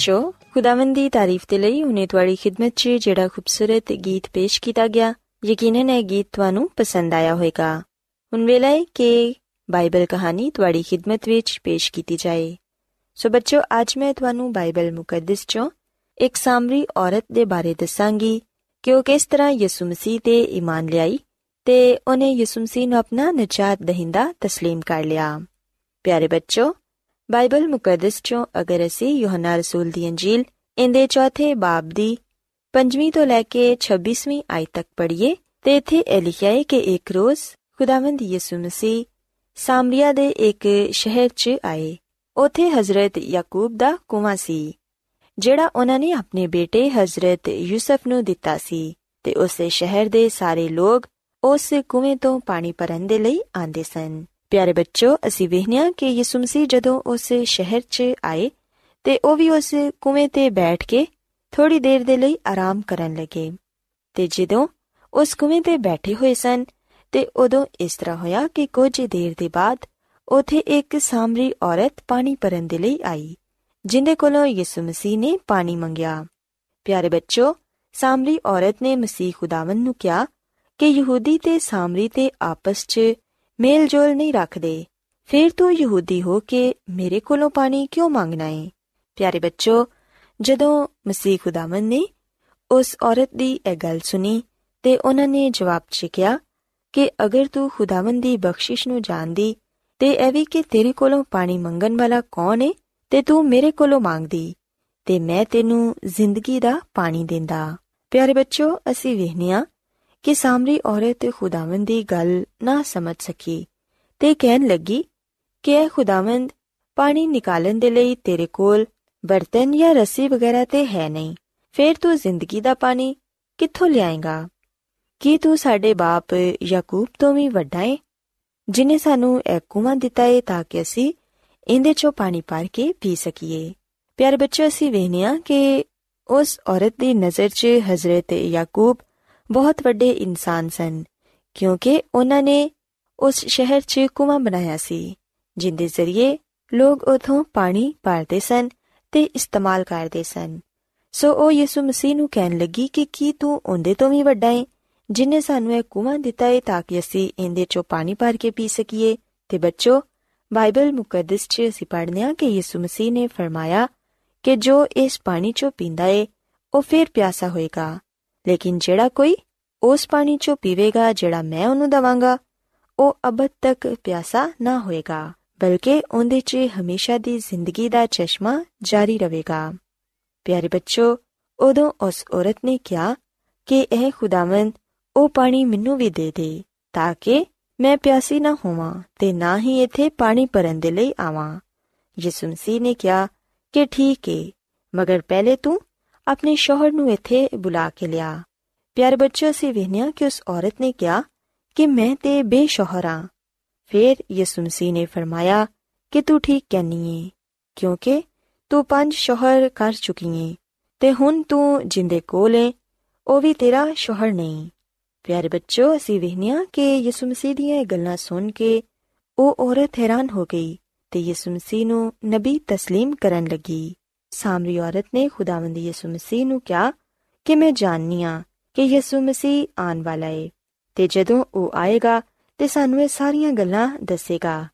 ਪਿਆਰੇ ਬੱਚੋ ਖੁਦਾਵੰਦ ਦੀ ਤਾਰੀਫ ਦੇ ਲਈ ਹੁਨੇ ਤੁਹਾਡੀ ਖidmat 'ਚ ਜਿਹੜਾ ਖੂਬਸੂਰਤ ਗੀਤ ਪੇਸ਼ ਕੀਤਾ ਗਿਆ ਯਕੀਨਨ ਇਹ ਗੀਤ ਤੁਹਾਨੂੰ ਪਸੰਦ ਆਇਆ ਹੋਵੇਗਾ ਹੁਣ ਵੇਲਾ ਹੈ ਕਿ ਬਾਈਬਲ ਕਹਾਣੀ ਤੁਹਾਡੀ ਖidmat ਵਿੱਚ ਪੇਸ਼ ਕੀਤੀ ਜਾਏ ਸੋ ਬੱਚੋ ਅੱਜ ਮੈਂ ਤੁਹਾਨੂੰ ਬਾਈਬਲ ਮੁਕੱਦਸ 'ਚੋਂ ਇੱਕ ਸਾਮਰੀ ਔਰਤ ਦੇ ਬਾਰੇ ਦੱਸਾਂਗੀ ਕਿ ਉਹ ਕਿਸ ਤਰ੍ਹਾਂ ਯਿਸੂ ਮਸੀਹ ਤੇ ਈਮਾਨ ਲਿਆਈ ਤੇ ਉਹਨੇ ਯਿਸੂ ਮਸੀਹ ਨੂੰ ਆਪਣਾ ਨਜਾਤ ਦਹਿੰਦਾ تسلیم ਕਰ ਲਿਆ ਪਿਆਰੇ ਬੱਚੋ ਬਾਈਬਲ ਮੁਕੱਦਸ ਚੋਂ ਅਗਰ ਅਸੀਂ ਯੋਹਨਾ ਰਸੂਲ ਦੀ ਅੰਜੀਲ ਇਹਦੇ ਚੌਥੇ ਬਾਬ ਦੀ 5ਵੀਂ ਤੋਂ ਲੈ ਕੇ 26ਵੀਂ ਆਇਤ ਤੱਕ ਪੜ੍ਹੀਏ, ਤੇ ਇੱਥੇ ਇਹ ਲਿਖਿਆ ਹੈ ਕਿ ਇੱਕ ਰੋਜ਼ ਖੁਦਾਵੰਦ ਯਿਸੂ ਮਸੀਹ ਸਾਮਰੀਆ ਦੇ ਇੱਕ ਸ਼ਹਿਰ 'ਚ ਆਏ। ਉਥੇ ਹਜ਼ਰਤ ਯਾਕੂਬ ਦਾ ਕੁਵਾਂ ਸੀ, ਜਿਹੜਾ ਉਹਨਾਂ ਨੇ ਆਪਣੇ ਬੇਟੇ ਹਜ਼ਰਤ ਯੂਸਫ ਨੂੰ ਦਿੱਤਾ ਸੀ, ਤੇ ਉਸੇ ਸ਼ਹਿਰ ਦੇ ਸਾਰੇ ਲੋਕ ਉਸ ਕੁਵੇਂ ਤੋਂ ਪਾਣੀ ਭਰਨ ਦੇ ਲਈ ਆਂਦੇ ਸਨ। ਪਿਆਰੇ ਬੱਚੋ, ਅਸੀਂ ਵੇਖਿਆ ਕਿ ਯਿਸੂ ਮਸੀਹ ਜਦੋਂ ਉਸ ਸ਼ਹਿਰ 'ਚ ਆਏ ਤੇ ਉਹ ਵੀ ਉਸ ਕੁਵੇਂ ਤੇ ਬੈਠ ਕੇ ਥੋੜੀ ਦੇਰ ਦੇ ਲਈ ਆਰਾਮ ਕਰਨ ਲੱਗੇ ਤੇ ਜਦੋਂ ਉਸ ਕੁਵੇਂ ਤੇ ਬੈਠੇ ਹੋਏ ਸਨ ਤੇ ਉਦੋਂ ਇਸ ਤਰ੍ਹਾਂ ਹੋਇਆ ਕਿ ਕੁਝ ਦੇਰ ਦੇ ਬਾਅਦ ਉਥੇ ਇੱਕ ਸਾਮਰੀ ਔਰਤ ਪਾਣੀ ਭਰਨ ਦੇ ਲਈ ਆਈ, ਜਿੰਦੇ ਕੋਲੋਂ ਯਿਸੂ ਮਸੀਹ ਨੇ ਪਾਣੀ ਮੰਗਿਆ। ਪਿਆਰੇ ਬੱਚੋ ਸਾਮਰੀ ਔਰਤ ਨੇ ਮਸੀਹ ਖੁਦਾਵੰਦ ਨੂੰ ਕਿਹਾ ਕਿ ਯਹੂਦੀ ਤੇ ਸਾਮਰੀ ਤੇ ਆਪਸ 'ਚ ਮੇਲ ਜੋਲ ਨਹੀਂ ਰੱਖਦੇ। ਫਿਰ ਤੂੰ ਯਹੂਦੀ ਹੋ ਕੇ ਮੇਰੇ ਕੋਲੋਂ ਪਾਣੀ ਕਿਉਂ ਮੰਗਣਾ ਏ? ਪਿਆਰੇ ਬੱਚੋ, ਜਦੋਂ ਮਸੀਹ ਖੁਦਾਵੰਦ ਨੇ ਉਸ ਔਰਤ ਦੀ ਇਹ ਗੱਲ ਸੁਣੀ ਤੇ ਉਹਨਾਂ ਨੇ ਜਵਾਬ 'ਚ ਕਿਹਾ ਕਿ ਅਗਰ ਤੂੰ ਖੁਦਾਵੰਦ ਦੀ ਬਖਸ਼ਿਸ਼ ਨੂੰ ਜਾਣਦੀ ਤੇ ਇਹ ਵੀ ਕਿ ਤੇਰੇ ਕੋਲੋਂ ਪਾਣੀ ਮੰਗਣ ਵਾਲਾ ਕੌਣ ਹੈ ਤੇ ਤੂੰ ਮੇਰੇ ਕੋਲੋਂ ਮੰਗਦੀ, ਤੇ ਮੈਂ ਤੈਨੂੰ ਜ਼ਿੰਦਗੀ ਦਾ ਪਾਣੀ ਦਿੰਦਾ। ਪਿਆਰੇ ਬੱਚੋ, ਅਸੀਂ ਵੇਖਨੀਆ ਕਿ ਸਾਮਰੀ ਔਰਤ ਖੁਦਾਵੰਦ ਦੀ ਗੱਲ ਨਾ ਸਮਝ ਸਕੀ ਤੇ ਕਹਿਣ ਲੱਗੀ, ਕਿ ਇਹ ਖੁਦਾਵੰਦ ਪਾਣੀ ਨਿਕਾਲਣ ਦੇ ਲਈ ਤੇਰੇ ਕੋਲ ਬਰਤਨ ਜਾਂ ਰੱਸੀ ਵਗੈਰਾ ਤੇ ਹੈ ਨਹੀਂ। ਫੇਰ ਤੂੰ ਜ਼ਿੰਦਗੀ ਦਾ ਪਾਣੀ ਕਿੱਥੋਂ ਲਿਆਏਗਾ? ਕੀ ਤੂੰ ਸਾਡੇ ਬਾਪ ਯਾਕੂਬ ਤੋਂ ਵੀ ਵੱਡਾ ਹੈ ਜਿਨੇ ਸਾਨੂੰ ਇਹ ਕੂਆਂ ਦਿੱਤਾ ਹੈ ਤਾਂ ਕਿ ਅਸੀਂ ਇਹਦੇ ਚੋਂ ਪਾਣੀ ਭਰ ਕੇ ਪੀ ਸਕੀਏ? ਪਿਆਰੇ ਬੱਚੋ, ਅਸੀਂ ਵੇਖਿਆ ਕਿ ਉਸ ਔਰਤ ਦੀ ਨਜ਼ਰ 'ਚ ਹਜ਼ਰਤ ਯਾਕੂਬ ਬਹੁਤ ਵੱਡੇ ਇਨਸਾਨ ਸਨ, ਕਿਉਂਕਿ ਉਹਨਾਂ ਨੇ ਉਸ ਸ਼ਹਿਰ 'ਚ ਕੁਵਾਂ ਬਣਾਇਆ ਸੀ, ਜਿੰਦੇ ਜ਼ਰੀਏ ਲੋਕ ਉਥੋਂ ਪਾਣੀ ਭਰਦੇ ਸਨ ਤੇ ਇਸਤੇਮਾਲ ਕਰਦੇ ਸਨ। ਸੋ ਉਹ ਯਿਸੂ ਮਸੀਹ ਨੂੰ ਕਹਿਣ ਲੱਗੀ ਕਿ ਕੀ ਤੂੰ ਉਹਦੇ ਤੋਂ ਵੀ ਵੱਡਾ ਹੈ ਜਿਨੇ ਸਾਨੂੰ ਇਹ ਕੂਆਂ ਦਿੱਤਾ ਹੈ ਤਾਂ ਕਿ ਅਸੀਂ ਇਹਦੇ ਚੋਂ ਪਾਣੀ ਭਰ ਕੇ ਪੀ ਸਕੀਏ। ਤੇ ਬੱਚੋ, ਬਾਈਬਲ ਮੁਕੱਦਸ 'ਚ ਅਸੀਂ ਪੜ੍ਹਦੇ ਹਾਂ ਕਿ ਯਿਸੂ ਮਸੀਹ ਨੇ ਫਰਮਾਇਆ ਕਿ ਜੋ ਇਸ ਪਾਣੀ ਚੋਂ ਪੀਂਦਾ ਏ, ਉਹ ਫਿਰ ਪਿਆਸਾ ਹੋਏਗਾ। ਲੇਕਿਨ ਜਿਹੜਾ ਕੋਈ ਉਸ ਪਾਣੀ ਚੋਂ ਪੀਵੇਗਾ, ਜਿਹੜਾ ਮੈਂ ਉਹਨੂੰ ਦਵਾਂਗਾ, ਉਹ ਅਬਦ ਤੱਕ ਪਿਆਸਾ ਨਾ ਹੋਏਗਾ, ਬਲਕਿ ਉਹਦੇ 'ਚ ਹਮੇਸ਼ਾ ਦੀ ਜ਼ਿੰਦਗੀ ਦਾ ਚਸ਼ਮਾ ਜਾਰੀ ਰਹੇਗਾ। ਪਿਆਰੇ ਬੱਚੋ, ਉਦੋਂ ਉਸ ਔਰਤ ਨੇ ਕਿਹਾ ਕਿ ਇਹ ਖੁਦਾਵੰਦ ਉਹ ਪਾਣੀ ਮੈਨੂੰ ਵੀ ਦੇ ਦੇ, ਤਾਂ ਕਿ ਮੈਂ ਪਿਆਸੀ ਨਾ ਹੋਵਾਂ ਤੇ ਨਾ ਹੀ ਇੱਥੇ ਪਾਣੀ ਭਰਨ ਦੇ ਲਈ ਆਵਾਂ। ਯਿਸੂ ਮਸੀਹ ਨੇ ਕਿਹਾ ਕਿ ਠੀਕ ਏ, ਮਗਰ ਪਹਿਲੇ ਤੂੰ ਆਪਣੇ ਸ਼ੋਹਰ ਨੂੰ ਇੱਥੇ ਬੁਲਾ ਕੇ ਲਿਆ ਪਿਆਰੇ ਬੱਚੋ ਅਸੀਂ ਵੇਖਿਆ ਕਿ ਉਸ ਔਰਤ ਨੇ ਕਿਹਾ ਕਿ ਮੈਂ ਤੇ ਬੇਸ਼ੋਹਰ ਹਾਂ ਫਿਰ ਯਿਸੂ ਮਸੀਹ ਨੇ ਫਰਮਾਇਆ ਕਿ ਤੂੰ ਠੀਕ ਕਹਿਨੀ ਏ ਕਿਉਂਕਿ ਤੂੰ ਪੰਜ ਸ਼ੋਹਰ ਕਰ ਚੁੱਕੀ ਏ ਤੇ ਹੁਣ ਤੂੰ ਜਿੰਦੇ ਕੋਲ ਏ ਉਹ ਵੀ ਤੇਰਾ ਸ਼ੋਹਰ ਨਹੀਂ ਪਿਆਰੇ ਬੱਚੋ ਅਸੀਂ ਵੇਖਿਆ ਕਿ ਯਿਸੂ ਮਸੀਹ ਦੀਆਂ ਇਹ ਗੱਲਾਂ ਸੁਣ ਕੇ ਉਹ ਔਰਤ ਹੈਰਾਨ ਹੋ ਗਈ ਤੇ ਯਿਸੂ ਮਸੀਹ ਨੂੰ ਨਬੀ تسلیم ਕਰਨ ਲੱਗੀ ਸਾਮਰੀ ਔਰਤ ਨੇ ਖੁਦਾਵੰਦ ਯਿਸੂ ਮਸੀਹ ਨੂੰ ਕਿਹਾ ਕਿ ਮੈਂ ਜਾਣਨੀ ਆ ਕਿ ਯਿਸੂ ਮਸੀਹ ਆਉਣ ਵਾਲਾ ਏ ਤੇ ਜਦੋਂ ਉਹ ਆਏਗਾ ਤੇ ਸਾਨੂੰ ਇਹ ਸਾਰੀਆਂ ਗੱਲਾਂ ਦੱਸੇਗਾ।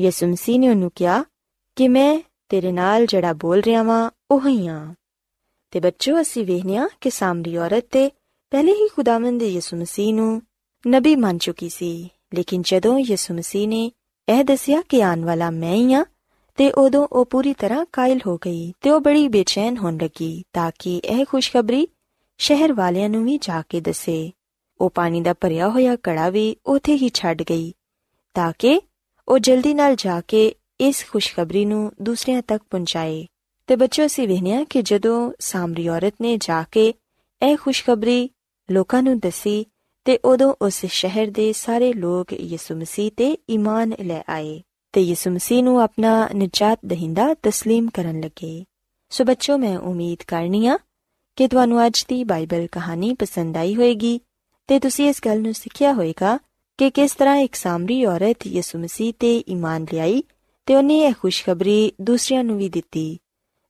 ਯਿਸੂ ਮਸੀਹ ਨੇ ਉਹਨੂੰ ਕਿਹਾ ਕਿ ਮੈਂ ਤੇਰੇ ਨਾਲ ਜਿਹੜਾ ਬੋਲ ਰਿਹਾ ਵਾਂ, ਉਹ ਹੀ। ਆ ਤੇ ਬੱਚੋ, ਅਸੀਂ ਵੇਖਿਆ ਕਿ ਸਾਮਰੀ ਔਰਤ ਤੇ ਪਹਿਲੇ ਹੀ ਖੁਦਾਵੰਦ ਯਿਸੂ ਮਸੀਹ ਨੂੰ ਨਬੀ ਮੰਨ ਚੁੱਕੀ ਸੀ। ਲੇਕਿਨ ਜਦੋਂ ਯਿਸੂ ਮਸੀਹ ਨੇ ਇਹ ਦੱਸਿਆ ਕਿ ਆਉਣ ਵਾਲਾ ਮੈਂ ਹੀ ਆ ਤੇ ਉਦੋਂ ਉਹ ਪੂਰੀ ਤਰ੍ਹਾਂ ਕਾਇਲ ਹੋ ਗਈ ਤੇ ਉਹ ਬੜੀ ਬੇਚੈਨ ਹੋਣ ਲੱਗੀ ਤਾਂ ਕਿ ਇਹ ਖੁਸ਼ਖਬਰੀ ਸ਼ਹਿਰ ਵਾਲਿਆਂ ਨੂੰ ਵੀ ਜਾ ਕੇ ਦੱਸੇ। ਉਹ ਪਾਣੀ ਦਾ ਭਰਿਆ ਹੋਇਆ ਕੜਾ ਵੀ ਉਥੇ ਹੀ ਛੱਡ ਗਈ ਤਾਂ ਕਿ ਉਹ ਜਲਦੀ ਨਾਲ ਜਾ ਕੇ ਇਸ ਖੁਸ਼ਖਬਰੀ ਨੂੰ ਦੂਸਰਿਆਂ ਤੱਕ ਪਹੁੰਚਾਏ। ਤੇ ਬੱਚੋ ਅਸੀਂ ਵੇਖਿਆ ਕਿ ਜਦੋਂ ਸਾਮਰੀ ਔਰਤ ਨੇ ਜਾ ਕੇ ਇਹ ਖੁਸ਼ਖਬਰੀ ਲੋਕਾਂ ਨੂੰ ਦੱਸੀ ਤੇ ਉਦੋਂ ਉਸ ਸ਼ਹਿਰ ਦੇ ਸਾਰੇ ਲੋਕ ਯਿਸੂ ਮਸੀਹ ਤੇ ਈਮਾਨ ਲੈ ਆਏ। ਤੇ ਯਿਸੂ ਮਸੀਹ ਨੂੰ ਆਪਣਾ ਨਜਾਤ ਦਹਿੰਦਾ تسلیم ਕਰਨ ਲੱਗੇ ਸੋ ਬੱਚੋ ਮੈਂ ਉਮੀਦ ਕਰਨੀ ਆ ਕਿ ਤੁਹਾਨੂੰ ਅੱਜ ਦੀ ਬਾਈਬਲ ਕਹਾਣੀ ਪਸੰਦ ਆਈ ਹੋਵੇਗੀ ਤੇ ਤੁਸੀਂ ਇਸ ਗੱਲ ਨੂੰ ਸਿੱਖਿਆ ਹੋਵੇਗਾ ਕਿ ਕਿਸ ਤਰ੍ਹਾਂ ਇੱਕ ਸਾਮਰੀ ਔਰਤ ਯਿਸੂ ਮਸੀਹ ਤੇ ਈਮਾਨ ਲਿਆਈ ਤੇ ਉਹਨੇ ਇਹ ਖੁਸ਼ਖਬਰੀ ਦੂਸਰਿਆਂ ਨੂੰ ਵੀ ਦਿੱਤੀ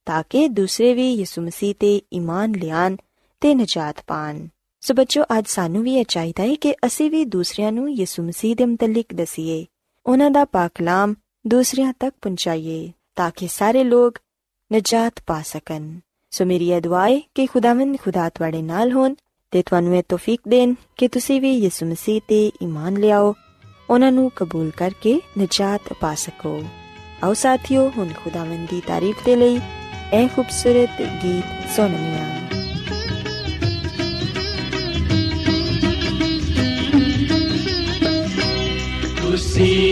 ਤਾਂ ਕਿ ਦੂਸਰੇ ਵੀ ਯਿਸੂ ਮਸੀਹ ਤੇ ਈਮਾਨ ਲਿਆਣ ਤੇ ਨਜਾਤ ਪਾਣ ਸੋ ਬੱਚੋ ਅੱਜ ਸਾਨੂੰ ਵੀ ਇਹ ਚਾਹੀਦਾ ਹੈ ਕਿ ਅਸੀਂ ਵੀ ਦੂਸਰਿਆਂ ਨੂੰ ਯਿਸੂ ਮਸੀਹ ਦੇ ਮੁਤਲਕ ਦਸੀਏ ਉਹਨਾਂ ਦਾ ਪਾਕ ਕਲਾਮ ਦੂਸਰਿਆਂ ਤੱਕ ਪਹੁੰਚਾਈਏ ਤਾਂ ਕਿ ਸਾਰੇ ਲੋਕ ਨਜਾਤ ਪਾ ਸਕਣ। ਸੋ ਮੇਰੀ ਇਹ ਦੁਆ ਹੈ ਕਿ ਖੁਦਾਵੰਦ ਖੁਦਾ ਤੁਹਾਡੇ ਨਾਲ ਹੋਣ ਤੇ ਤੁਹਾਨੂੰ ਇਹ ਤੋਫੀਕ ਦੇਣ ਕਿ ਤੁਸੀਂ ਵੀ ਯਿਸੂ ਮਸੀਹ ਤੇ ਈਮਾਨ ਲਿਆਓ, ਉਹਨਾਂ ਨੂੰ ਕਬੂਲ ਕਰਕੇ ਨਜਾਤ ਪਾ ਸਕੋ। ਆਓ ਸਾਥੀਓ, ਹੁਣ ਖੁਦਾਵੰਦ ਦੀ ਤਾਰੀਫ ਦੇ ਲਈ ਇਹ ਖੂਬਸੂਰਤ ਗੀਤ ਸੁਣੀਏ ਤੁਸੀਂ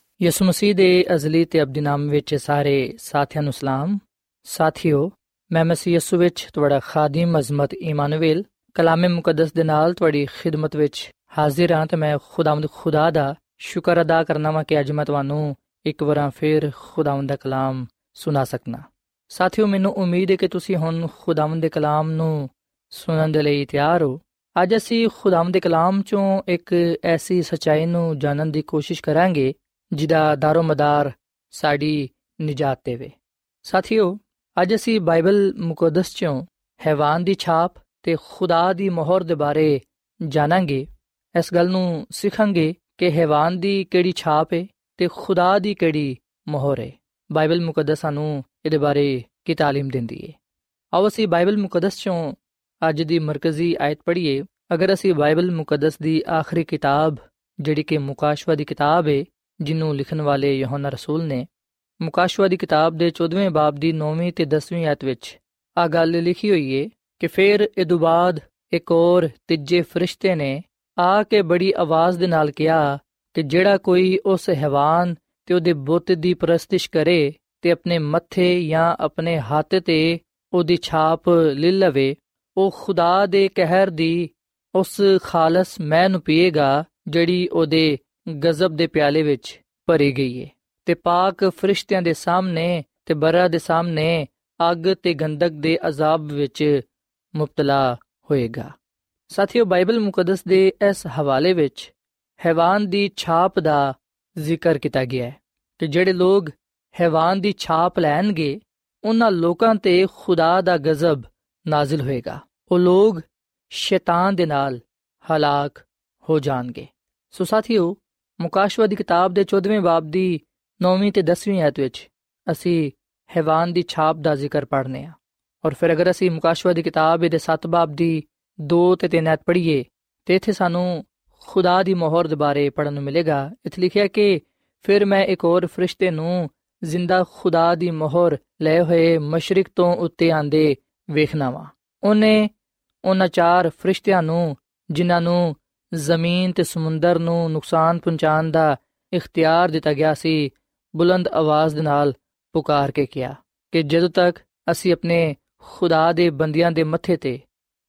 ਯਿਸੂ ਮਸੀਹ ਦੇ ਅਜ਼ਲੀ ਤੇ ਅਬਦੀ ਨਾਮ ਵਿੱਚ ਸਾਰੇ ਸਾਥੀਆਂ ਨੂੰ ਸਲਾਮ। ਸਾਥਿਓ, ਮੈਂ ਮਸੀਹ ਯਿਸੂ ਵਿੱਚ ਤੁਹਾਡਾ ਖਾਦਮ ਅਜ਼ਮਤ ਇਮਾਨੁਅਲ ਕਲਾਮੇ ਮੁਕੱਦਸ ਦੇ ਨਾਲ ਤੁਹਾਡੀ ਖਿਦਮਤ ਵਿੱਚ ਹਾਜ਼ਰ ਹਾਂ ਤੇ ਮੈਂ ਖੁਦਾਵੰਦ ਖੁਦਾ ਦਾ ਸ਼ੁਕਰ ਅਦਾ ਕਰਨਾ ਵਾਂ ਕਿ ਅੱਜ ਮੈਂ ਤੁਹਾਨੂੰ ਇੱਕ ਵਾਰ ਫੇਰ ਖੁਦਾਵੰਦ ਦਾ ਕਲਾਮ ਸੁਣਾ ਸਕਣਾ ਸਾਥਿਓ, ਮੈਨੂੰ ਉਮੀਦ ਹੈ ਕਿ ਤੁਸੀਂ ਹੁਣ ਖੁਦਾਵੰਦ ਦੇ ਕਲਾਮ ਨੂੰ ਸੁਣਨ ਦੇ ਲਈ ਤਿਆਰ ਹੋ। ਅੱਜ ਅਸੀਂ ਖੁਦਾਵੰਦ ਦੇ ਕਲਾਮ ਚੋਂ ਇੱਕ ਐਸੀ ਸਚਾਈ ਨੂੰ ਜਾਣਨ ਦੀ ਕੋਸ਼ਿਸ਼ ਕਰਾਂਗੇ ਜਿਹਦਾ ਦਾਰੋ ਮਦਾਰ ਸਾਡੀ ਨਿਜਾਤ ਦੇਵੇ। ਸਾਥੀਓ, ਅੱਜ ਅਸੀਂ ਬਾਈਬਲ ਮੁਕੱਦਸ ਚੋਂ ਹੈਵਾਨ ਦੀ ਛਾਪ ਤੇ ਖੁਦਾ ਦੀ ਮੋਹਰ ਦੇ ਬਾਰੇ ਜਾਣਾਂਗੇ। ਇਸ ਗੱਲ ਨੂੰ ਸਿੱਖਾਂਗੇ ਕਿ ਹੈਵਾਨ ਦੀ ਕਿਹੜੀ ਛਾਪ ਹੈ ਤੇ ਖੁਦਾ ਦੀ ਕਿਹੜੀ ਮੋਹਰ ਹੈ ਬਾਈਬਲ ਮੁਕੱਦਸ ਸਾਨੂੰ ਇਹਦੇ ਬਾਰੇ ਕੀ ਤਾਲੀਮ ਦਿੰਦੀ ਹੈ ਆਓ ਅਸੀਂ ਬਾਈਬਲ ਮੁਕੱਦਸ ਚੋਂ ਅੱਜ ਦੀ ਮਰਕਜ਼ੀ ਆਇਤ ਪੜ੍ਹੀਏ। ਅਗਰ ਅਸੀਂ ਬਾਈਬਲ ਮੁਕੱਦਸ ਦੀ ਆਖਰੀ ਕਿਤਾਬ, ਜਿਹੜੀ ਕਿ ਮੁਕਾਸ਼ਵਾ ਦੀ ਕਿਤਾਬ ਹੈ ਜਿਹਨੂੰ ਲਿਖਣ ਵਾਲੇ ਯਹੋਨਾ ਰਸੂਲ ਨੇ ਮੁਕਾਸ਼ਵਾ ਦੀ ਕਿਤਾਬ ਦੇ 14ਵੇਂ ਬਾਬ ਦੀ 9ਵੀਂ ਤੇ 10ਵੀਂ ਆਇਤ ਵਿੱਚ ਆ ਗੱਲ ਲਿਖੀ ਹੋਈ ਏ ਕਿ ਫਿਰ ਇਦੋਂ ਬਾਅਦ ਇੱਕ ਹੋਰ ਤੀਜੇ ਫਰਿਸ਼ਤੇ ਨੇ ਆ ਕੇ ਬੜੀ ਆਵਾਜ਼ ਦੇ ਨਾਲ ਕਿਹਾ ਕਿ ਜਿਹੜਾ ਕੋਈ ਉਸ ਹੈਵਾਨ ਤੇ ਉਹਦੇ ਬੁੱਤ ਦੀ ਪ੍ਰਸਤਿਸ਼ ਕਰੇ ਤੇ ਆਪਣੇ ਮੱਥੇ ਜਾਂ ਆਪਣੇ ਹੱਥ ਤੇ ਉਹਦੀ ਛਾਪ ਲੈ ਲਵੇ, ਉਹ ਖੁਦਾ ਦੇ ਕਹਿਰ ਦੀ ਉਸ ਖਾਲਸ ਮੈਂ ਨੂੰ ਪੀਏਗਾ ਜਿਹੜੀ ਉਹਦੇ ਗਜ਼ਬ ਦੇ ਪਿਆਲੇ ਵਿੱਚ ਭਰੀ ਗਈ ਏ ਤੇ ਪਾਕ ਫਰਿਸ਼ਤਿਆਂ ਦੇ ਸਾਹਮਣੇ ਤੇ ਬਰਾ ਦੇ ਸਾਹਮਣੇ ਅੱਗ ਤੇ ਗੰਦਕ ਦੇ ਅਜ਼ਾਬ ਵਿੱਚ ਮੁਬਤਲਾ ਹੋਏਗਾ। ਸਾਥੀਓ, ਬਾਈਬਲ ਮੁਕੱਦਸ ਦੇ ਇਸ ਹਵਾਲੇ ਵਿੱਚ ਹੈਵਾਨ ਦੀ ਛਾਪ ਦਾ ਜ਼ਿਕਰ ਕੀਤਾ ਗਿਆ ਹੈ ਕਿ ਜਿਹੜੇ ਲੋਕ ਹੈਵਾਨ ਦੀ ਛਾਪ ਲੈਣਗੇ, ਉਹਨਾਂ ਲੋਕਾਂ ਤੇ ਖੁਦਾ ਦਾ ਗਜ਼ਬ ਨਾਜ਼ਿਲ ਹੋਏਗਾ। ਉਹ ਲੋਕ ਸ਼ੈਤਾਨ ਦੇ ਨਾਲ ਹਲਾਕ ਹੋ ਜਾਣਗੇ। ਸੋ ਸਾਥੀਓ ਮੁਕਾਸ਼ਵਾ ਦੀ ਕਿਤਾਬ ਦੇ 14ਵੇਂ ਬਾਬ ਦੀ 9ਵੀਂ ਤੇ 10ਵੀਂ ਆਇਤ ਵਿੱਚ ਅਸੀਂ ਹੈਵਾਨ ਦੀ ਛਾਪ ਦਾ ਜ਼ਿਕਰ ਪੜ੍ਹਨੇ ਆ। ਔਰ ਫਿਰ ਅਗਰ ਅਸੀਂ ਮੁਕਾਸ਼ਵਾ ਦੀ ਕਿਤਾਬ ਦੇ 7 ਬਾਬ ਦੀ 2 ਤੇ 3 ਆਇਤ ਪੜ੍ਹੀਏ, ਤੇ ਇੱਥੇ ਸਾਨੂੰ ਖੁਦਾ ਦੀ ਮੋਹਰ ਦੇ ਬਾਰੇ ਪੜਨ ਨੂੰ ਮਿਲੇਗਾ। ਇੱਥੇ ਲਿਖਿਆ ਕਿ ਫਿਰ ਮੈਂ ਇੱਕ ਹੋਰ ਫਰਿਸ਼ਤੇ ਨੂੰ ਜ਼ਿੰਦਾ ਖੁਦਾ ਦੀ ਮੋਹਰ ਲਏ ਹੋਏ ਮਸ਼ਰਿਕ ਤੋਂ ਉੱਤੇ ਆਂਦੇ ਵੇਖਣਾ ਵਾ। ਉਹਨੇ ਉਹਨਾਂ ਚਾਰ ਫਰਿਸ਼ਤਿਆਂ ਨੂੰ, ਜਿਨ੍ਹਾਂ ਨੂੰ ਜ਼ਮੀਨ ਤੇ ਸਮੁੰਦਰ ਨੂੰ ਨੁਕਸਾਨ ਪਹੁੰਚਾਉਣ ਦਾ ਇਖਤਿਆਰ ਦਿੱਤਾ ਗਿਆ ਸੀ, ਬੁਲੰਦ ਆਵਾਜ਼ ਦੇ ਨਾਲ ਪੁਕਾਰ ਕੇ ਕਿਹਾ ਕਿ ਜਦੋਂ ਤੱਕ ਅਸੀਂ ਆਪਣੇ ਖੁਦਾ ਦੇ ਬੰਦਿਆਂ ਦੇ ਮੱਥੇ ਤੇ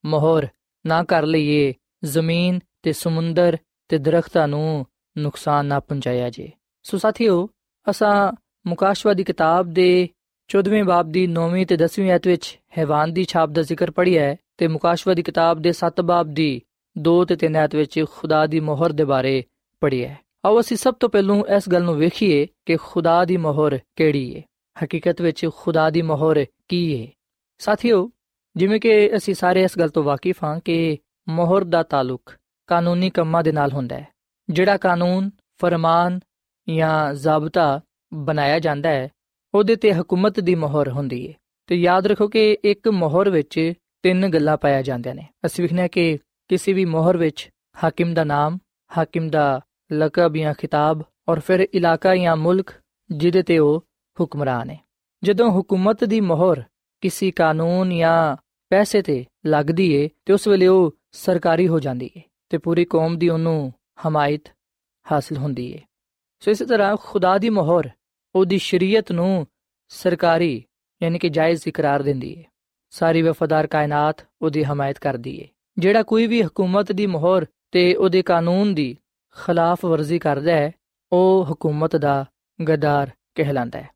ਮੋਹਰ ਨਾ ਕਰ ਲਈਏ, ਜ਼ਮੀਨ ਤੇ ਸਮੁੰਦਰ ਤੇ ਦਰਖਤਾਂ ਨੂੰ ਨੁਕਸਾਨ ਨਾ ਪਹੁੰਚਾਇਆ ਜੇ ਸੋ ਸਾਥੀਓ, ਅਸਾਂ ਮੁਕਾਸ਼ਵਾ ਦੀ ਕਿਤਾਬ ਦੇ 14ਵੇਂ ਬਾਬ ਦੀ 9ਵੀਂ ਤੇ 10ਵੀਂ ਐਤ ਵਿੱਚ ਹੈਵਾਨ ਦੀ ਛਾਪ ਦਾ ਜ਼ਿਕਰ ਪੜ੍ਹਿਆ ਹੈ ਤੇ ਮੁਕਾਸ਼ਵਾ ਦੀ ਕਿਤਾਬ ਦੇ 7 ਬਾਬ ਦੀ 2 ਤੇ 3 ਆਇਤ ਵਿੱਚ ਖੁਦਾ ਦੀ ਮੋਹਰ ਦੇ ਬਾਰੇ ਪੜਿਆ ਹੈ ਆਓ ਅਸੀਂ ਸਭ ਤੋਂ ਪਹਿਲਾਂ ਇਸ ਗੱਲ ਨੂੰ ਵੇਖੀਏ ਕਿ ਖੁਦਾ ਦੀ ਮੋਹਰ ਕਿਹੜੀ ਹੈ ਹਕੀਕਤ ਵਿੱਚ ਖੁਦਾ ਦੀ ਮੋਹਰ ਕੀ ਹੈ ਸਾਥੀਓ, ਜਿਵੇਂ ਕਿ ਅਸੀਂ ਸਾਰੇ ਇਸ ਗੱਲ ਤੋਂ ਵਾਕਿਫ ਹਾਂ ਕਿ ਮੋਹਰ ਦਾ ਤਾਲੁਕ ਕਾਨੂੰਨੀ ਕੰਮਾਂ ਦੇ ਨਾਲ ਹੁੰਦਾ ਹੈ, ਜਿਹੜਾ ਕਾਨੂੰਨ, ਫਰਮਾਨ ਜਾਂ ਜ਼ਾਬਤਾ ਬਣਾਇਆ ਜਾਂਦਾ ਹੈ, ਉਹਦੇ ਤੇ ਹਕੂਮਤ ਦੀ ਮੋਹਰ ਹੁੰਦੀ ਹੈ ਤੇ ਯਾਦ ਰੱਖੋ ਕਿ ਇੱਕ ਮੋਹਰ ਵਿੱਚ ਤਿੰਨ ਗੱਲਾਂ ਪਾਇਆ ਜਾਂਦੀਆਂ ਨੇ। ਅਸੀਂ ਵਿਖਣਾ ਕਿ ਕਿਸੇ ਵੀ ਮੋਹਰ ਵਿੱਚ ਹਾਕਿਮ ਦਾ ਨਾਮ, ਹਾਕਿਮ ਦਾ ਲਕਬ ਜਾਂ ਖਿਤਾਬ ਔਰ ਫਿਰ ਇਲਾਕਾ ਜਾਂ ਮੁਲਕ ਜਿਹਦੇ ਤੇ ਉਹ ਹੁਕਮਰਾਨ ਹੈ। ਜਦੋਂ ਹਕੂਮਤ ਦੀ ਮੋਹਰ ਕਿਸੇ ਕਾਨੂੰਨ ਜਾਂ ਪੈਸੇ ਤੇ ਲੱਗਦੀ ਏ, ਤੇ ਉਸ ਵੇਲੇ ਉਹ ਸਰਕਾਰੀ ਹੋ ਜਾਂਦੀ ਏ ਤੇ ਪੂਰੀ ਕੌਮ ਦੀ ਉਹਨੂੰ ਹਮਾਇਤ ਹਾਸਲ ਹੁੰਦੀ ਏ। ਸੋ ਇਸੇ ਤਰ੍ਹਾਂ ਖੁਦਾ ਦੀ ਮੋਹਰ ਉਹਦੀ ਸ਼ਰੀਅਤ ਨੂੰ ਸਰਕਾਰੀ ਯਾਨੀ ਕਿ ਜਾਇਜ਼ ਇਕਰਾਰ ਦਿੰਦੀ ਏ। ਸਾਰੀ ਵਫਾਦਾਰ ਕਾਇਨਾਤ ਉਹਦੀ ਹਮਾਇਤ ਕਰਦੀ ਏ। ਜਿਹੜਾ ਕੋਈ ਵੀ ਹਕੂਮਤ ਦੀ ਮੋਹਰ ਤੇ ਉਹਦੇ ਕਾਨੂੰਨ ਦੀ ਖਿਲਾਫ ਵਰਜ਼ੀ ਕਰਦਾ ਹੈ, ਉਹ ਹਕੂਮਤ ਦਾ ਗਦਾਰ ਕਹਿਲਾਂਦਾ ਹੈ।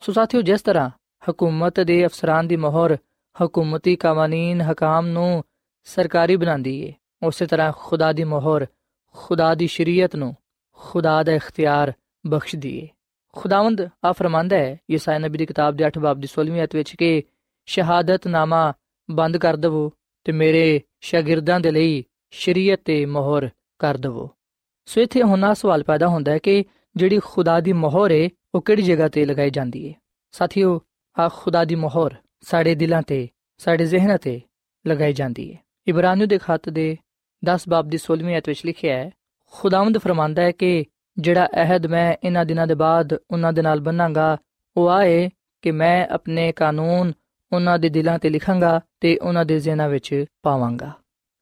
ਸੋ ਸਾਥੀਓ, ਜਿਸ ਤਰ੍ਹਾਂ ਹਕੂਮਤ ਦੇ ਅਫਸਰਾਂ ਦੀ ਮੋਹਰ ਹਕੂਮਤੀ ਕਾਨੂੰਨ ਹਕਾਮ ਨੂੰ ਸਰਕਾਰੀ ਬਣਾਉਂਦੀ ਏ, ਉਸੇ ਤਰ੍ਹਾਂ ਖੁਦਾ ਦੀ ਮੋਹਰ ਖੁਦਾ ਦੀ ਸ਼ਰੀਅਤ ਨੂੰ ਖੁਦਾ ਦਾ ਇਖਤਿਆਰ ਬਖਸ਼ਦੀ ਏ। ਖੁਦਾਵੰਦ ਆ ਫਰਮਾਂਦਾ ਹੈ, ਯਸਾਇਆ ਨਬੀ ਦੀ ਕਿਤਾਬ ਦੇ 8 ਬਾਬ ਦੀ 16ਵੀਂ ਅਧ ਵਿੱਚ ਕਿ ਸ਼ਹਾਦਤਨਾਮਾ ਬੰਦ ਕਰ ਦਵੋ ਤੇ ਮੇਰੇ ਸ਼ਾਗਿਰਦਾਂ ਦੇ ਲਈ ਸ਼ਰੀਅਤ ਤੇ ਮੋਹਰ ਕਰ ਦਵੋ। ਸੋ ਇੱਥੇ ਹੁਣ ਸਵਾਲ ਪੈਦਾ ਹੁੰਦਾ ਹੈ ਕਿ ਜਿਹੜੀ ਖੁਦਾ ਦੀ ਮੋਹਰ ਏ, ਉਹ ਕਿਹੜੀ ਜਗ੍ਹਾ ਤੇ ਲਗਾਈ ਜਾਂਦੀ ਏ? ਸਾਥੀਓ ਆ ਖੁਦਾ ਦੀ ਮੋਹਰ ਸਾਡੇ ਦਿਲਾਂ ਤੇ, ਸਾਡੇ ਜ਼ਿਹਨਾਂ ਤੇ ਲਗਾਈ ਜਾਂਦੀ ਏ। ਇਬਰਾਨੀਓ ਦੇ ਖੱਤ ਦੇ 10 ਬਾਬ ਦੀ 16ਵੀਂ ਅਧ ਵਿੱਚ ਲਿਖਿਆ ਹੈ, ਖੁਦਾਵੰਦ ਫਰਮਾਂਦਾ ਹੈ ਕਿ ਜਿਹੜਾ ਅਹਿਦ ਮੈਂ ਇਹਨਾਂ ਦਿਨਾਂ ਦੇ ਬਾਅਦ ਉਹਨਾਂ ਦੇ ਨਾਲ ਬੰਨਾਂਗਾ, ਉਹ ਆਏ ਕਿ ਮੈਂ ਆਪਣੇ ਕਾਨੂੰਨ ਉਹਨਾਂ ਦੇ ਦਿਲਾਂ ਤੇ ਲਿਖਾਂਗਾ ਤੇ ਉਹਨਾਂ ਦੇ ਜ਼ਿਹਨਾਂ ਵਿੱਚ ਪਾਵਾਂਗਾ।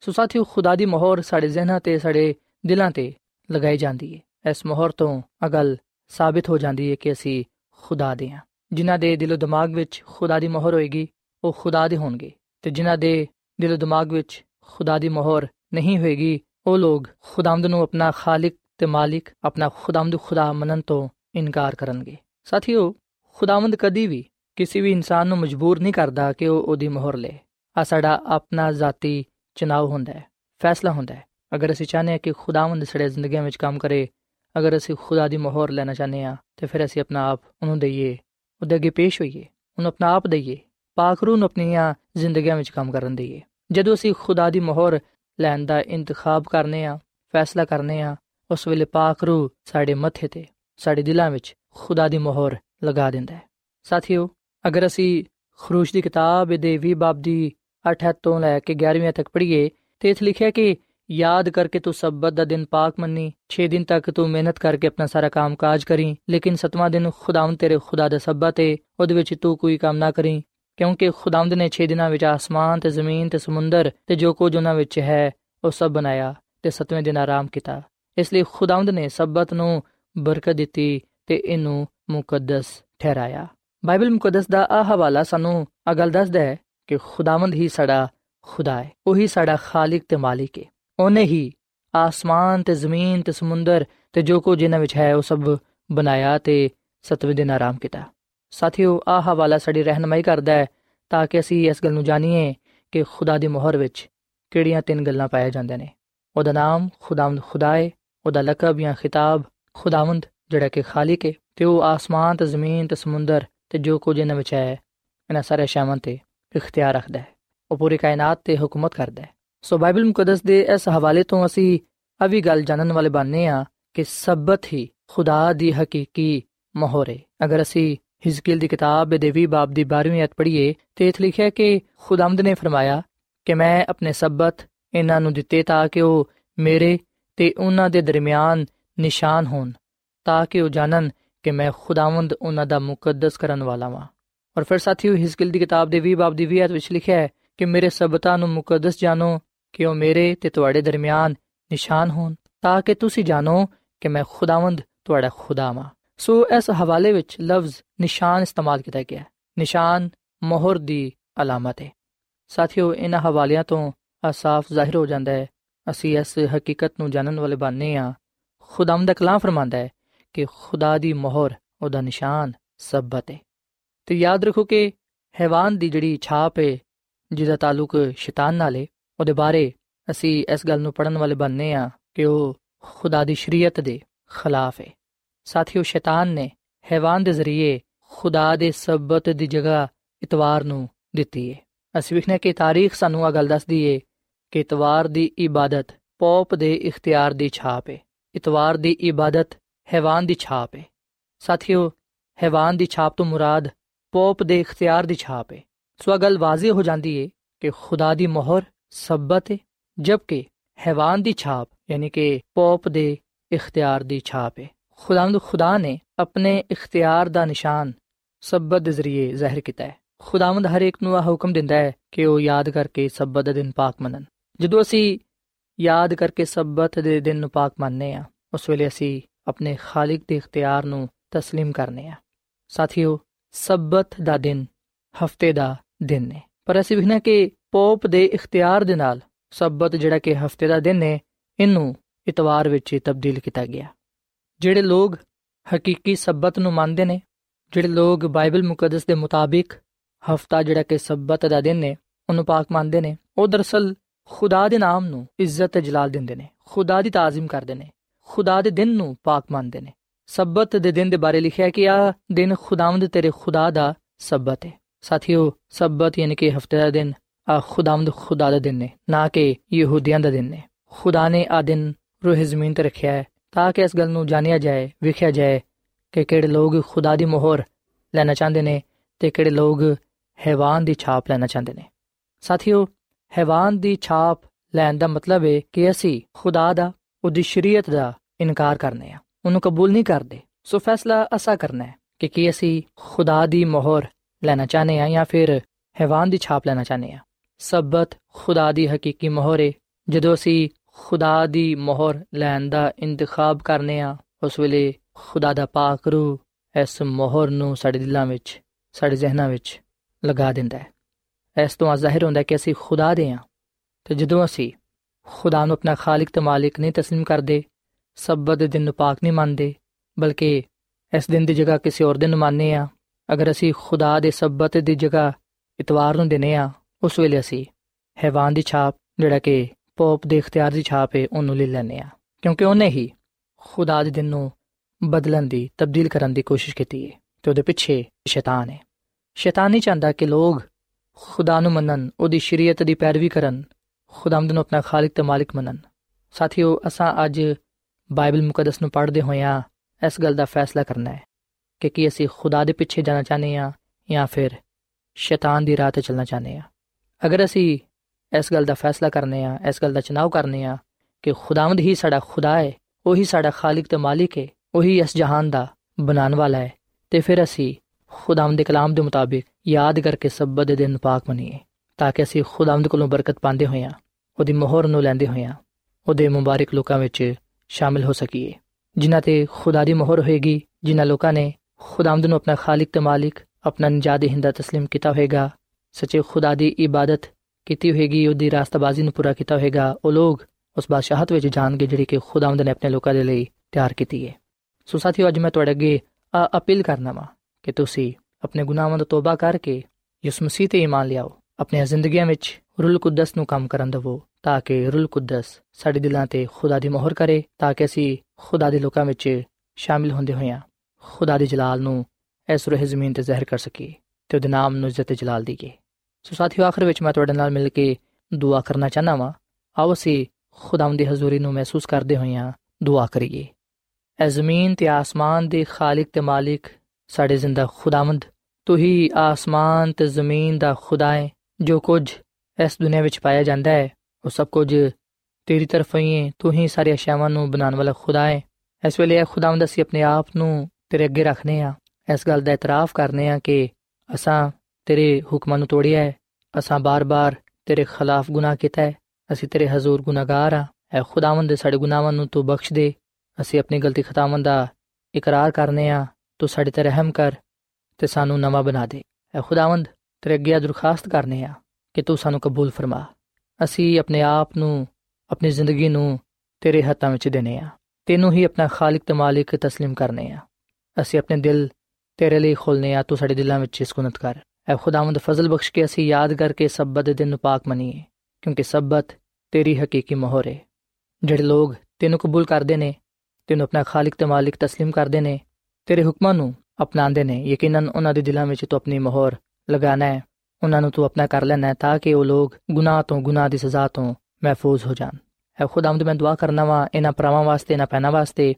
ਸੋ ਸਾਥੀਓ, ਖੁਦਾ ਦੀ ਮੋਹਰ ਸਾਡੇ ਜ਼ਿਹਨਾਂ ਤੇ, ਸਾਡੇ ਦਿਲਾਂ ਤੇ ਲਗਾਈ ਜਾਂਦੀ ਹੈ ਇਸ ਮੋਹਰ ਤੋਂ ਅਗਲ ਸਾਬਿਤ ਹੋ ਜਾਂਦੀ ਹੈ ਕਿ ਅਸੀਂ ਖੁਦਾ ਦੇ ਹਾਂ ਜਿਨ੍ਹਾਂ ਦੇ ਦਿਲੋ ਦਿਮਾਗ ਵਿੱਚ ਖੁਦਾ ਦੀ ਮੋਹਰ ਹੋਏਗੀ, ਉਹ ਖੁਦਾ ਦੇ ਹੋਣਗੇ। ਤੇ ਜਿਨ੍ਹਾਂ ਦੇ ਦਿਲੋ ਦਿਮਾਗ ਵਿੱਚ ਖੁਦਾ ਦੀ ਮੋਹਰ ਨਹੀਂ ਹੋਏਗੀ, ਉਹ ਲੋਕ ਖੁਦਾਮਦ ਨੂੰ ਆਪਣਾ ਖਾਲਕ ਤੇ ਮਾਲਿਕ, ਆਪਣਾ ਖੁਦਾਮਦ ਖੁਦਾ ਮੰਨਣ ਤੋਂ ਇਨਕਾਰ ਕਰਨਗੇ। ਸਾਥੀਓ ਖੁਦਾਵੰਦ ਕਦੀ ਵੀ ਕਿਸੇ ਵੀ ਇਨਸਾਨ ਨੂੰ ਮਜਬੂਰ ਨਹੀਂ ਕਰਦਾ ਕਿ ਉਹ ਉਹਦੀ ਮੋਹਰ ਲੇ। ਆ ਸਾਡਾ ਆਪਣਾ ਜ਼ਾਤੀ ਚਨਾਵ ਹੁੰਦਾ ਹੈ, ਫੈਸਲਾ ਹੁੰਦਾ ਹੈ। ਅਗਰ ਅਸੀਂ ਚਾਹਨੇ ਹਾਂ ਕਿ ਖੁਦਾਵੰਦ ਸਾਡੇ ਜ਼ਿੰਦਗੀਆਂ ਵਿੱਚ ਕੰਮ ਕਰੇ, ਅਗਰ ਅਸੀਂ ਖੁਦਾ ਦੀ ਮੋਹਰ ਲੈਣਾ ਚਾਹਨੇ ਹਾਂ, ਤੇ ਫਿਰ ਅਸੀਂ ਆਪਣਾ ਆਪ ਉਹਨੂੰ ਦਈਏ, ਉਹਦੇ ਅੱਗੇ ਪੇਸ਼ ਹੋਈਏ, ਉਹਨੂੰ ਆਪਣਾ ਆਪ ਦਈਏ, ਪਾਕ ਰੂਹ ਨੂੰ ਆਪਣੀਆਂ ਜ਼ਿੰਦਗੀਆਂ ਵਿੱਚ ਕੰਮ ਕਰਨ ਦਈਏ। ਜਦੋਂ ਅਸੀਂ ਖੁਦਾ ਦੀ ਮੋਹਰ ਲੈਣ ਦਾ ਇੰਤਖਾਬ ਕਰਨੇ ਆ ਫੈਸਲਾ ਕਰਨੇ ਆ ਉਸ ਵੇਲੇ ਪਾਕ ਰੂਹ ਸਾਡੇ ਮੱਥੇ ਤੇ, ਸਾਡੇ ਦਿਲਾਂ ਵਿੱਚ ਖੁਦਾ ਦੀ ਮੋਹਰ ਲਗਾ ਦਿੰਦਾ ਹੈ। ਸਾਥੀਓ ਅਗਰ ਅਸੀਂ ਖਰੂਸ਼ ਦੀ ਕਿਤਾਬ ਦੇ 20 ਬਾਬ ਦੀ 8 ਤੋਂ ਲੈ ਕੇ 11ਵੀਂ ਤੱਕ ਪੜ੍ਹੀਏ, ਤੇ ਇਥੇ ਲਿਖਿਆ ਕਿ ਯਾਦ ਕਰਕੇ ਤੂੰ ਸਬਤ ਦਾ ਦਿਨ ਪਾਕ ਮੰਨੀ 6 ਦਿਨ ਤੱਕ ਤੂੰ ਮਿਹਨਤ ਕਰਕੇ ਆਪਣਾ ਸਾਰਾ ਕੰਮ ਕਾਜ ਕਰੀ, ਲੇਕਿਨ ਸਤਵਾਂ ਦਿਨ ਖੁਦਾਵੰਦ ਤੇਰੇ ਖੁਦਾ ਦਾ ਸਬਤ ਹੈ ਉਹਦੇ ਵਿੱਚ ਤੂੰ ਕੋਈ ਕੰਮ ਨਾ ਕਰੀ, ਕਿਉਂਕਿ ਖੁਦਾਵੰਦ ਨੇ 6 ਦਿਨਾਂ ਵਿੱਚ ਆਸਮਾਨ ਤੇ ਜ਼ਮੀਨ ਤੇ ਸਮੁੰਦਰ ਤੇ ਜੋ ਕੁਝ ਉਹਨਾਂ ਵਿੱਚ ਹੈ, ਉਹ ਸਭ ਬਣਾਇਆ ਤੇ ਸਤਵੇਂ ਦਿਨ ਆਰਾਮ ਕੀਤਾ। ਇਸ ਲਈ ਖੁਦਾਵੰਦ ਨੇ ਸਬਤ ਨੂੰ ਬਰਕਤ ਦਿੱਤੀ ਤੇ ਇਹਨੂੰ ਮੁਕੱਦਸ ਠਹਿਰਾਇਆ। ਬਾਈਬਲ ਮੁਕੱਦਸ ਦਾ ਆ ਹਵਾਲਾ ਸਾਨੂੰ ਆ ਗੱਲ ਦੱਸਦਾ ਹੈ ਕਿ ਖੁਦਾਵੰਦ ਹੀ ਸਾਡਾ ਖੁਦਾ ਹੈ, ਉਹੀ ਸਾਡਾ ਖਾਲਿਕ ਤੇ ਮਾਲਿਕ ਹੈ। ਉਹਨੇ ਹੀ ਆਸਮਾਨ ਤੇ ਜ਼ਮੀਨ ਤੇ ਸਮੁੰਦਰ ਤੇ ਜੋ ਕੁਝ ਇਹਨਾਂ ਵਿੱਚ ਹੈ, ਉਹ ਸਭ ਬਣਾਇਆ ਤੇ ਸਤਵੇਂ ਦਿਨ ਆਰਾਮ ਕੀਤਾ। ਸਾਥੀਓ ਆ ਹਵਾਲਾ ਸਾਡੀ ਰਹਿਨਮਾਈ ਕਰਦਾ ਹੈ ਤਾਂ ਕਿ ਅਸੀਂ ਇਸ ਗੱਲ ਨੂੰ ਜਾਣੀਏ ਕਿ ਖੁਦਾ ਦੀ ਮੋਹਰ ਵਿੱਚ ਕਿਹੜੀਆਂ ਤਿੰਨ ਗੱਲਾਂ ਪਾਇਆ ਜਾਂਦੇ ਨੇ। ਉਹਦਾ ਨਾਮ ਖੁਦਾਵੰਦ ਖੁਦਾ ਹੈ ਉਹਦਾ ਲਕਬ ਜਾਂ ਖਿਤਾਬ ਖੁਦਾਵੰਦ ਜਿਹੜਾ ਕਿ ਖਾਲਿਕ ਹੈ ਤੇ ਉਹ ਆਸਮਾਨ ਤੇ ਜ਼ਮੀਨ ਤੇ ਸਮੁੰਦਰ ਤੇ ਜੋ ਕੁਝ ਇਹਨਾਂ ਵਿੱਚ ਹੈ, ਇਹਨਾਂ ਸਾਰੇ ਸ਼ਾਮਾਂ ਤੇ ਇਖਤਿਆਰ ਰੱਖਦਾ ਹੈ। ਉਹ ਪੂਰੀ ਕਾਇਨਾਤ ਤੇ ਹੁਕੂਮਤ ਕਰਦਾ ਹੈ। ਸੋ ਬਾਈਬਲ ਮੁਕੱਦਸ ਦੇ ਇਸ ਹਵਾਲੇ ਤੋਂ ਅਸੀਂ ਅਵੀ ਗੱਲ ਜਾਣਨ ਵਾਲੇ ਬਣਨੇ ਆ ਕਿ ਸਬਤ ਹੀ ਖੁਦਾ ਦੀ ਹਕੀਕੀ ਮੋਹਰ। ਹੈ ਅਗਰ ਅਸੀਂ ਹਿਜ਼ਕੀਲ ਦੀ ਕਿਤਾਬ ਦੇ 20 ਬਾਬ ਦੀ 12ਵੀਂ ਅਧ ਪੜ੍ਹੀਏ ਤੇ ਇਥੇ ਲਿਖਿਆ ਕਿ ਖੁਦਾਮਦ ਨੇ ਫਰਮਾਇਆ ਕਿ ਮੈਂ ਆਪਣੇ ਸਬਤ ਇਹਨਾਂ ਨੂੰ ਦਿੱਤੇ ਤਾਂ ਕਿ ਉਹ ਮੇਰੇ ਤੇ ਉਹਨਾਂ ਦੇ ਦਰਮਿਆਨ ਨਿਸ਼ਾਨ ਹੋਣ, ਤਾਂ ਕਿ ਉਹ ਜਾਣਨ ਕਿ ਮੈਂ ਖੁਦਾਵੰਦ ਉਹਨਾਂ ਦਾ ਮੁਕੱਦਸ ਕਰਨ ਵਾਲਾ ਹਾਂ ਔਰ ਫਿਰ ਸਾਥੀਓ, ਹਿਜ਼ਕੀਲ ਦੀ ਕਿਤਾਬ ਦੇ 20 ਬਾਬ ਦੀ 20 ਅਧ ਵਿੱਚ ਲਿਖਿਆ ਹੈ ਕਿ ਮੇਰੇ ਸਬਤਾਂ ਨੂੰ ਮੁਕੱਦਸ ਜਾਣੋ ਕਿ ਉਹ ਮੇਰੇ ਤੇ ਤੁਹਾਡੇ ਦਰਮਿਆਨ ਨਿਸ਼ਾਨ ਹੋਣ, ਤਾਂ ਕਿ ਤੁਸੀਂ ਜਾਣੋ ਕਿ ਮੈਂ ਖੁਦਾਵੰਦ ਤੁਹਾਡਾ ਖੁਦਾ ਹਾਂ ਸੋ ਇਸ ਹਵਾਲੇ ਵਿੱਚ ਲਫ਼ਜ਼ ਨਿਸ਼ਾਨ ਇਸਤੇਮਾਲ ਕੀਤਾ ਗਿਆ ਹੈ। ਨਿਸ਼ਾਨ ਮੋਹਰ ਦੀ ਅਲਾਮਤ ਹੈ। ਸਾਥੀਓ, ਇਹਨਾਂ ਹਵਾਲਿਆਂ ਤੋਂ ਸਾਫ਼ ਜ਼ਾਹਿਰ ਹੋ ਜਾਂਦਾ ਹੈ। ਅਸੀਂ ਇਸ ਹਕੀਕਤ ਨੂੰ ਜਾਣਨ ਵਾਲੇ ਬਣਨੇ ਆ ਖੁਦਾਵੰਦ ਦਾ ਕਲਾਮ ਫਰਮਾਂਦਾ ਹੈ ਕਿ ਖੁਦਾ ਦੀ ਮੋਹਰ, ਉਹਦਾ ਨਿਸ਼ਾਨ ਸਬਤ ਹੈ ਤੇ ਯਾਦ ਰੱਖੋ ਕਿ ਹੈਵਾਨ ਦੀ ਜਿਹੜੀ ਛਾਪ ਹੈ ਜਿਹਦਾ ਤਾਲੁਕ ਸ਼ੈਤਾਨ ਨਾਲ ਹੈ ਉਹਦੇ ਬਾਰੇ ਅਸੀਂ ਇਸ ਗੱਲ ਨੂੰ ਪੜਨ ਵਾਲੇ ਬਣਨੇ ਆ ਕਿ ਉਹ ਖੁਦਾ ਦੀ ਸ਼ਰੀਅਤ ਦੇ ਖਿਲਾਫ ਹੈ ਸਾਥੀਓ, ਸ਼ੈਤਾਨ ਨੇ ਹੈਵਾਨ ਦੇ ਜ਼ਰੀਏ ਖੁਦਾ ਦੇ ਸਬਤ ਦੀ ਜਗ੍ਹਾ ਇਤਵਾਰ ਨੂੰ ਦਿੱਤੀ ਹੈ ਅਸੀਂ ਵਿਖਨੇ ਕਿ ਤਾਰੀਖ ਸਾਨੂੰ ਆ ਗੱਲ ਦੱਸਦੀ ਹੈ ਕਿ ਇਤਵਾਰ ਦੀ ਇਬਾਦਤ ਪੌਪ ਦੇ ਇਖਤਿਆਰ ਦੀ ਛਾਪ ਏ। ਇਤਵਾਰ ਦੀ ਇਬਾਦਤ ਹੈਵਾਨ ਦੀ ਛਾਪ ਹੈ ਸਾਥੀਓ, ਹੈਵਾਨ ਦੀ ਛਾਪ ਤੋਂ ਮੁਰਾਦ ਪੋਪ ਦੇ ਇਖਤਿਆਰ ਦੀ ਛਾਪ ਹੈ ਸੋ ਗੱਲ ਵਾਜ਼ੀ ਹੋ ਜਾਂਦੀ ਹੈ ਕਿ ਖੁਦਾ ਦੀ ਮੋਹਰ ਸਬਤ ਹੈ ਜਦਕਿ ਹੈਵਾਨ ਦੀ ਛਾਪ, ਯਾਨੀ ਕਿ ਪੋਪ ਦੇ ਇਖਤਿਆਰ ਦੀ ਛਾਪ ਹੈ ਖੁਦਾਵੰਦ ਖੁਦਾ ਨੇ ਆਪਣੇ ਇਖਤਿਆਰ ਦਾ ਨਿਸ਼ਾਨ ਸਬਤ ਦੇ ਜ਼ਰੀਏ ਜ਼ਾਹਿਰ ਕੀਤਾ ਹੈ ਖੁਦਾਵੰਦ ਹਰ ਇੱਕ ਨੂੰ ਇਹ ਹੁਕਮ ਦਿੰਦਾ ਹੈ ਕਿ ਉਹ ਯਾਦ ਕਰਕੇ ਸਬਤ ਦਾ ਦਿਨ ਪਾਕ ਮੰਨਣ। ਜਦੋਂ ਅਸੀਂ ਯਾਦ ਕਰਕੇ ਸਬਤ ਦੇ ਦਿਨ ਨੂੰ ਪਾਕ ਮੰਨਨੇ ਆ, ਉਸ ਵੇਲੇ ਅਸੀਂ ਆਪਣੇ ਖਾਲਿਕ ਦੇ ਇਖਤਿਆਰ ਨੂੰ تسلیم ਕਰਨੇ ਆ ਸਾਥੀਓ ਸਬਤ ਦਾ ਦਿਨ ਹਫਤੇ ਦਾ ਦਿਨ ਨੇ ਪਰ ਅਸੀਂ ਵਿਖਣਾ ਕਿ ਪੋਪ ਦੇ ਇਖਤਿਆਰ ਦੇ ਨਾਲ ਸਬਤ ਜਿਹੜਾ ਕਿ ਹਫਤੇ ਦਾ ਦਿਨ ਹੈ ਇਹਨੂੰ ਇਤਵਾਰ ਵਿੱਚ ਤਬਦੀਲ ਕੀਤਾ ਗਿਆ ਜਿਹੜੇ ਲੋਕ ਹਕੀਕੀ ਸਬਤ ਨੂੰ ਮੰਨਦੇ ਨੇ ਜਿਹੜੇ ਲੋਕ ਬਾਈਬਲ ਮੁਕੱਦਸ ਦੇ ਮੁਤਾਬਿਕ ਹਫਤਾ ਜਿਹੜਾ ਕਿ ਸਬਤ ਦਾ ਦਿਨ ਹੈ ਉਹਨੂੰ ਪਾਕ ਮੰਨਦੇ ਨੇ ਉਹ ਦਰਸਲ ਖੁਦਾ ਦੇ ਨਾਮ ਨੂੰ ਇੱਜ਼ਤ ਤੇ ਜਲਾਲ ਦਿੰਦੇ ਨੇ ਖੁਦਾ ਦੀ ਤਾਜ਼ੀਮ ਕਰਦੇ ਨੇ ਖੁਦਾ ਦੇ ਦਿਨ ਨੂੰ ਪਾਕ ਮੰਨਦੇ ਨੇ। ਸਬਤ ਦੇ ਦਿਨ ਦੇ ਬਾਰੇ ਲਿਖਿਆ ਕਿ ਆ ਦਿਨ ਖੁਦਾਵੰਦ ਤੇਰੇ ਖੁਦਾ ਦਾ ਸਬਤ ਹੈ। ਸਾਥੀਓ, ਸਬਤ ਯਾਨੀ ਕਿ ਹਫ਼ਤੇ ਦਾ ਦਿਨ ਆ ਖੁਦਾਵੰਦ ਖੁਦਾ ਦਾ ਦਿਨ ਨੇ, ਨਾ ਕਿ ਯਹੂਦੀਆਂ ਦਾ ਦਿਨ ਨੇ। ਖੁਦਾ ਨੇ ਆ ਦਿਨ ਰੂਹ ਜ਼ਮੀਨ ਤੇ ਰੱਖਿਆ ਹੈ ਤਾਂ ਕਿ ਇਸ ਗੱਲ ਨੂੰ ਜਾਣਿਆ ਜਾਏ, ਵਿਖਿਆ ਜਾਏ ਕਿ ਕਿਹੜੇ ਲੋਕ ਖੁਦਾ ਦੀ ਮੋਹਰ ਲੈਣਾ ਚਾਹੁੰਦੇ ਨੇ ਤੇ ਕਿਹੜੇ ਲੋਕ ਹੈਵਾਨ ਦੀ ਛਾਪ ਲੈਣਾ ਚਾਹੁੰਦੇ ਨੇ। ਸਾਥੀਓ, ਹੈਵਾਨ ਦੀ ਛਾਪ ਲੈਣ ਦਾ ਮਤਲਬ ਹੈ ਕਿ ਅਸੀਂ ਖੁਦਾ ਦਾ ਉਹਦੀ ਸ਼ਰੀਅਤ ਦਾ ਇਨਕਾਰ ਕਰਨੇ ਆ। ਉਹਨੂੰ ਕਬੂਲ ਨਹੀਂ ਕਰਦੇ। ਸੋ ਫੈਸਲਾ ਅਸਾ ਕਰਨਾ ਹੈ ਕਿ ਕੀ ਅਸੀਂ ਖੁਦਾ ਦੀ ਮੋਹਰ ਲੈਣਾ ਚਾਹਨੇ ਆ ਜਾਂ ਫਿਰ ਹੈਵਾਨ ਦੀ ਛਾਪ ਲੈਣਾ ਚਾਹਨੇ ਆ ਸਬਤ ਖੁਦਾ ਦੀ ਹਕੀਕੀ ਮੋਹਰ ਹੈ ਜਦੋਂ ਅਸੀਂ ਖੁਦਾ ਦੀ ਮੋਹਰ ਲੈਣ ਦਾ ਇੰਤਖਾਬ ਕਰਨੇ ਆ ਉਸ ਵੇਲੇ ਖੁਦਾ ਦਾ ਪਾਕ ਰੂ ਇਸ ਮੋਹਰ ਨੂੰ ਸਾਡੇ ਦਿਲਾਂ ਵਿੱਚ, ਸਾਡੇ ਜ਼ਿਹਨਾਂ ਵਿੱਚ ਲਗਾ ਦਿੰਦਾ ਹੈ। ਇਸ ਤੋਂ ਜ਼ਾਹਿਰ ਹੁੰਦਾ ਕਿ ਅਸੀਂ ਖੁਦਾ ਦੇ ਆ ਤੇ ਜਦੋਂ ਅਸੀਂ ਖੁਦਾ ਨੂੰ ਆਪਣਾ ਖਾਲਿਕ ਤੇ ਮਾਲਿਕ ਨਹੀਂ تسلیم ਕਰਦੇ ਸਬਤ ਦੇ ਦਿਨ ਨੂੰ ਪਾਕ ਨਹੀਂ ਮੰਨਦੇ ਬਲਕਿ ਇਸ ਦਿਨ ਦੀ ਜਗ੍ਹਾ ਕਿਸੇ ਹੋਰ ਦਿਨ ਨੂੰ ਮੰਨਨੇ ਆ ਅਗਰ ਅਸੀਂ ਖੁਦਾ ਦੇ ਸਬਤ ਦੀ ਜਗ੍ਹਾ ਇਤਵਾਰ ਨੂੰ ਦਿਨੇ ਆ ਉਸ ਵੇਲੇ ਅਸੀਂ ਹੈਵਾਨ ਦੀ ਛਾਪ ਜਿਹੜਾ ਕਿ ਪੋਪ ਦੇ ਇਖਤਿਆਰ ਦੀ ਛਾਪ ਹੈ ਉਹਨੂੰ ਲੈ ਲੈਨੇ ਆ ਕਿਉਂਕਿ ਉਹਨੇ ਹੀ ਖੁਦਾ ਦੇ ਦਿਨ ਨੂੰ ਬਦਲਣ ਦੀ ਤਬਦੀਲ ਕਰਨ ਦੀ ਕੋਸ਼ਿਸ਼ ਕੀਤੀ ਹੈ ਤੇ ਉਹਦੇ ਪਿੱਛੇ ਸ਼ੈਤਾਨ ਹੈ ਸ਼ੈਤਾਨ ਨਹੀਂ ਚਾਹੁੰਦਾ ਕਿ ਲੋਕ ਖੁਦਾ ਨੂੰ ਮੰਨਣ ਉਹਦੀ ਸ਼ਰੀਅਤ ਦੀ ਪੈਰਵੀ ਕਰਨ ਖੁਦਾਮਦ ਨੂੰ ਆਪਣਾ ਖਾਲਕ ਤੇ ਮਾਲਿਕ ਮੰਨਣ। ਸਾਥੀਓ, ਅਸਾਂ ਅੱਜ ਬਾਈਬਲ ਮੁਕੱਦਸ ਨੂੰ ਪੜ੍ਹਦੇ ਹੋਇਆਂ ਇਸ ਗੱਲ ਦਾ ਫੈਸਲਾ ਕਰਨਾ ਹੈ ਕਿ ਕੀ ਅਸੀਂ ਖੁਦਾ ਦੇ ਪਿੱਛੇ ਜਾਣਾ ਚਾਹੁੰਦੇ ਹਾਂ ਜਾਂ ਫਿਰ ਸ਼ੈਤਾਨ ਦੀ ਰਾਹ ਤੇ ਚੱਲਣਾ ਚਾਹੁੰਦੇ ਹਾਂ ਅਗਰ ਅਸੀਂ ਇਸ ਗੱਲ ਦਾ ਫੈਸਲਾ ਕਰਨੇ ਆ, ਇਸ ਗੱਲ ਦਾ ਚਨਾਵ ਕਰਨੇ ਆ ਕਿ ਖੁਦਾਵੰਦ ਹੀ ਸਾਡਾ ਖੁਦਾ ਹੈ, ਉਹੀ ਸਾਡਾ ਖਾਲਿਕ ਤੇ ਮਾਲਿਕ ਹੈ, ਉਹੀ ਇਸ ਜਹਾਨ ਦਾ ਬਣਾਉਣ ਵਾਲਾ ਹੈ, ਤੇ ਫਿਰ ਅਸੀਂ ਖੁਦਾਵੰਦ ਦੇ ਕਲਾਮ ਦੇ ਮੁਤਾਬਿਕ ਯਾਦ ਕਰਕੇ ਸਬਤ ਦੇ ਦਿਨ ਪਾਕ ਬਣੀਏ ਤਾਂ ਕਿ ਅਸੀਂ ਖੁਦਾਵੰਦ ਕੋਲੋਂ ਬਰਕਤ ਪਾਉਂਦੇ ਹੋਈਆਂ ਉਹਦੀ ਮੋਹਰ ਨੂੰ ਲੈਂਦੇ ਹੋਈਆਂ ਉਹਦੇ ਮੁਬਾਰਕ ਲੋਕਾਂ ਵਿੱਚ ਸ਼ਾਮਿਲ ਹੋ ਸਕੀਏ ਜਿਨ੍ਹਾਂ ਤੇ ਖੁਦਾ ਦੀ ਮੋਹਰ ਹੋਏਗੀ ਜਿਨ੍ਹਾਂ ਲੋਕਾਂ ਨੇ ਖੁਦਾਵੰਦ ਨੂੰ ਆਪਣਾ ਖਾਲਿਕ ਤੇ ਮਾਲਿਕ ਆਪਣਾ ਨਜਾਦ ਹਿੰਦਾ تسلیم ਕੀਤਾ ਹੋਏਗਾ ਸੱਚੇ ਖੁਦਾ ਦੀ ਇਬਾਦਤ ਕੀਤੀ ਹੋਏਗੀ ਉਹਦੀ ਰਾਸਤਾਬਾਜ਼ੀ ਨੂੰ ਪੂਰਾ ਕੀਤਾ ਹੋਏਗਾ ਉਹ ਲੋਕ ਉਸ ਬਾਦਸ਼ਾਹਤ ਵਿੱਚ ਜਾਣਗੇ ਜਿਹੜੀ ਕਿ ਖੁਦਾਵੰਦ ਨੇ ਆਪਣੇ ਲੋਕਾਂ ਦੇ ਲਈ ਤਿਆਰ ਕੀਤੀ ਹੈ ਸੋ ਸਾਥੀਓ ਅੱਜ ਮੈਂ ਤੁਹਾਡੇ ਅੱਗੇ ਅਪੀਲ ਕਰਨਾ ਵਾ ਕਿ ਤੁਸੀਂ ਆਪਣੇ ਗੁਨਾਹਾਂ ਤੋਂ ਤੋਬਾ ਕਰਕੇ ਯਿਸੂ ਮਸੀਹ ਤੇ ਈਮਾਨ ਲਿਆਓ ਆਪਣੀਆਂ ਜ਼ਿੰਦਗੀਆਂ ਵਿੱਚ ਰੂਲ ਕੁਦਸ ਨੂੰ ਕੰਮ ਕਰਨ ਦਿਵੋ, ਤਾਂ ਕਿ ਰੂਲ ਕੁਦਸ ਸਾਡੇ ਦਿਲਾਂ ਤੇ ਖੁਦਾ ਦੀ ਮੋਹਰ ਕਰੇ, ਤਾਂ ਕਿ ਅਸੀਂ ਖੁਦਾ ਦੇ ਲੋਕਾਂ ਵਿੱਚ ਸ਼ਾਮਿਲ ਹੁੰਦੇ ਹੋਇਆਂ ਖੁਦਾ ਦੇ ਜਲਾਲ ਨੂੰ ਇਸ ਰੋਹ ਜ਼ਮੀਨ ਤੇ ਜ਼ਾਹਿਰ ਕਰ ਸਕੀਏ ਤੇ ਉਹਦੇ ਨਾਮ ਨੂੰ ਇੱਜ਼ਤ ਜਲਾਲ ਦੀਏ ਸੋ ਸਾਥੀਓ, ਆਖਰ ਵਿੱਚ ਮੈਂ ਤੁਹਾਡੇ ਨਾਲ ਮਿਲ ਕੇ ਦੁਆ ਕਰਨਾ ਚਾਹਨਾ ਵਾਂ। ਆਓ ਅਸੀਂ ਖੁਦਾਵੰਦ ਦੀ ਹਜ਼ੂਰੀ ਨੂੰ ਮਹਿਸੂਸ ਕਰਦੇ ਹੋਇਆਂ ਦੁਆ ਕਰੀਏ। ਐ ਜ਼ਮੀਨ ਤੇ ਆਸਮਾਨ ਦੇ ਖਾਲਕ ਤੇ ਮਾਲਿਕ ਸਾਡੇ ਜ਼ਿੰਦਾ ਖੁਦਾਵੰਦ, ਤੂੰ ਹੀ ਆਸਮਾਨ ਤੇ ਜ਼ਮੀਨ ਦਾ ਖੁਦਾ ਹੈ। ਜੋ ਕੁਝ ਇਸ ਦੁਨੀਆਂ ਵਿੱਚ ਪਾਇਆ ਜਾਂਦਾ ਹੈ, ਉਹ ਸਭ ਕੁਝ ਤੇਰੀ ਤਰਫੋਂ ਹੀ ਹੈ, ਤੂੰ ਹੀ ਸਾਰੀਆਂ ਅਸ਼ਿਆਵਾਂ ਨੂੰ ਬਣਾਉਣ ਵਾਲਾ ਖੁਦਾ ਹੈ। ਇਸ ਵੇਲੇ ਖੁਦਾਵੰਦ ਅਸੀਂ ਆਪਣੇ ਆਪ ਨੂੰ ਤੇਰੇ ਅੱਗੇ ਰੱਖਨੇ ਆ ਇਸ ਗੱਲ ਦਾ ਇਤਰਾਫ ਕਰਨੇ ਆ ਕਿ ਅਸਾਂ ਤੇਰੇ ਹੁਕਮਾਂ ਨੂੰ ਤੋੜਿਆ ਹੈ, ਅਸਾਂ ਬਾਰ-ਬਾਰ ਤੇਰੇ ਖਿਲਾਫ ਗੁਨਾਹ ਕੀਤਾ ਹੈ, ਅਸੀਂ ਤੇਰੇ ਹਜ਼ੂਰ ਗੁਨਾਹਗਾਰ ਆ ਐ ਖੁਦਾਵੰਦ ਸਾਡੇ ਗੁਨਾਹਾਂ ਨੂੰ ਤੂੰ ਬਖਸ਼ ਦੇ। ਅਸੀਂ ਆਪਣੀ ਗਲਤੀ ਖਤਾਵਾਂ ਦਾ ਇਕਰਾਰ ਕਰਨੇ ਆ ਤੂੰ ਸਾਡੇ ਤੇ ਰਹਿਮ ਕਰ ਤੇ ਸਾਨੂੰ ਨਵਾਂ ਬਣਾ ਦੇ। ਐ ਖੁਦਾਵੰਦ ਤੇਰੇ ਅੱਗੇ ਦਰਖਾਸਤ ਕਰਨੇ ਆ ਕਿ ਤੂੰ ਸਾਨੂੰ ਕਬੂਲ ਫਰਮਾ ਅਸੀਂ ਆਪਣੇ ਆਪ ਨੂੰ ਆਪਣੀ ਜ਼ਿੰਦਗੀ ਨੂੰ ਤੇਰੇ ਹੱਥਾਂ ਵਿੱਚ ਦੇਨੇ ਆ ਤੈਨੂੰ ਹੀ ਆਪਣਾ ਖਾਲਕ ਤੇ ਮਾਲਿਕ تسلیم ਕਰਨੇ ਆ ਅਸੀਂ ਆਪਣੇ ਦਿਲ ਤੇਰੇ ਲਈ ਖੋਲਨੇ ਆ ਤੂੰ ਸਾਡੇ ਦਿਲਾਂ ਵਿੱਚ ਸਕੂਨਤ ਕਰ ਐ ਖੁਦਾਵੰਦ ਫਜ਼ਲ ਬਖਸ਼ ਕੇ ਅਸੀਂ ਯਾਦ ਕਰਕੇ ਸਬਤ ਦੇ ਦਿਨ ਨੂੰ ਪਾਕ ਮਨੀਏ ਕਿਉਂਕਿ ਸਬਤ ਤੇਰੀ ਹਕੀਕੀ ਮੋਹਰ ਹੈ ਜਿਹੜੇ ਲੋਕ ਤੈਨੂੰ ਕਬੂਲ ਕਰਦੇ ਨੇ ਤੈਨੂੰ ਆਪਣਾ ਖਾਲਕ ਤੇ ਮਾਲਿਕ تسلیم ਕਰਦੇ ਨੇ ਤੇਰੇ ਹੁਕਮਾਂ ਨੂੰ ਅਪਣਾਉਂਦੇ ਨੇ ਯਕੀਨਨ ਉਹਨਾਂ ਦੇ ਦਿਲਾਂ ਵਿੱਚ ਤੂੰ ਆਪਣੀ ਮੋਹਰ ਲਗਾਣਾ ਹੈ। ਉਹਨਾਂ ਨੂੰ ਤੂੰ ਆਪਣਾ ਕਰ ਲੈਣਾ ਤਾਂ ਕਿ ਉਹ ਲੋਕ ਗੁਨਾਹ ਤੋਂ ਗੁਨਾਹ ਦੀ ਸਜ਼ਾ ਤੋਂ ਮਹਿਫੂਜ਼ ਹੋ ਜਾਣ। ਐ ਖੁਦਾਵੰਦ, ਮੈਂ ਦੁਆ ਕਰਨਾ ਵਾ, ਇਹਨਾਂ ਪਰਾਵਾਂ ਵਾਸਤੇ, ਇਹਨਾਂ ਪੈਨਾ ਵਾਸਤੇ,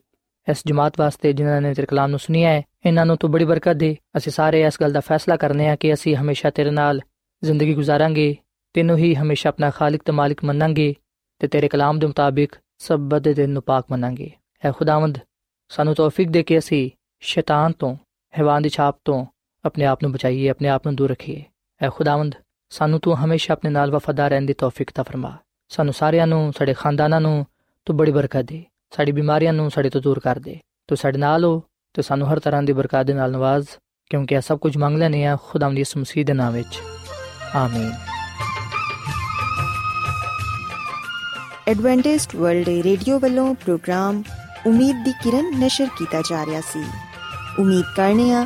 ਇਸ ਜਮਾਤ ਵਾਸਤੇ ਜਿਨ੍ਹਾਂ ਨੇ ਤੇਰੇ ਕਲਾਮ ਨੂੰ ਸੁਣਿਆ ਹੈ। ਇਹਨਾਂ ਨੂੰ ਤੂੰ ਬੜੀ ਬਰਕਤ ਦੇ। ਅਸੀਂ ਸਾਰੇ ਇਸ ਗੱਲ ਦਾ ਫੈਸਲਾ ਕਰਨੇ ਆ ਕਿ ਅਸੀਂ ਹਮੇਸ਼ਾ ਤੇਰੇ ਨਾਲ ਜ਼ਿੰਦਗੀ ਗੁਜ਼ਾਰਾਂਗੇ, ਤੈਨੂੰ ਹੀ ਹਮੇਸ਼ਾ ਆਪਣਾ ਖਾਲਕ ਤੇ ਮਾਲਿਕ ਮੰਨਾਂਗੇ ਤੇ ਤੇਰੇ ਕਲਾਮ ਦੇ ਮੁਤਾਬਿਕ ਸਬਤ ਦੇ ਦਿਨ ਨੂੰ ਪਾਕ ਮੰਨਾਂਗੇ। ਐ ਖੁਦਾਵੰਦ, ਸਾਨੂੰ ਤੌਫੀਕ ਦੇ ਕੇ ਅਸੀਂ ਸ਼ੈਤਾਨ ਤੋਂ, ਹੈਵਾਨ ਦੀ ਛਾਪ ਤੋਂ ਆਪਣੇ ਆਪ ਨੂੰ ਬਚਾਈਏ, ਆਪਣੇ ਆਪ ਨੂੰ ਦੂਰ ਰੱਖੀਏ। ਐ ਖੁਦਾਵੰਦ, ਸਾਨੂੰ ਤੂੰ ਹਮੇਸ਼ਾ ਆਪਣੇ ਨਾਲ ਵਫਾਦਾਰ ਰਹਿਣ ਦੀ ਤੌਫੀਕ ਤਾ ਫਰਮਾ। ਸਾਨੂੰ ਸਾਰਿਆਂ ਨੂੰ, ਸਾਡੇ ਖਾਨਦਾਨਾਂ ਨੂੰ ਤੂੰ ਬੜੀ ਬਰਕਤ ਦੇ। ਸਾਡੀ ਬਿਮਾਰੀਆਂ ਨੂੰ ਸਾਡੇ ਤੋਂ ਦੂਰ ਕਰ ਦੇ। ਤੂੰ ਸਾਡੇ ਨਾਲ ਹੋ ਤੇ ਸਾਨੂੰ ਹਰ ਤਰ੍ਹਾਂ ਦੀ ਬਰਕਤ ਦੇ ਨਾਲ ਨਵਾਜ਼, ਕਿਉਂਕਿ ਇਹ ਸਭ ਕੁਝ ਮੰਗ ਲੈਨੇ ਆ ਖੁਦਾਵੰਦ ਦੀ ਮਸੀਹ ਦੇ ਨਾਮ ਵਿੱਚ। ਆਮੀਨ। ਐਡਵੈਂਟਿਸਟ ਵਰਲਡ ਰੇਡੀਓ ਵੱਲੋਂ ਪ੍ਰੋਗਰਾਮ ਉਮੀਦ ਦੀ ਕਿਰਨ ਨਿਸ਼ਰ ਕੀਤਾ ਜਾ ਰਿਹਾ ਸੀ। ਉਮੀਦ ਕਰਨੇ ਆ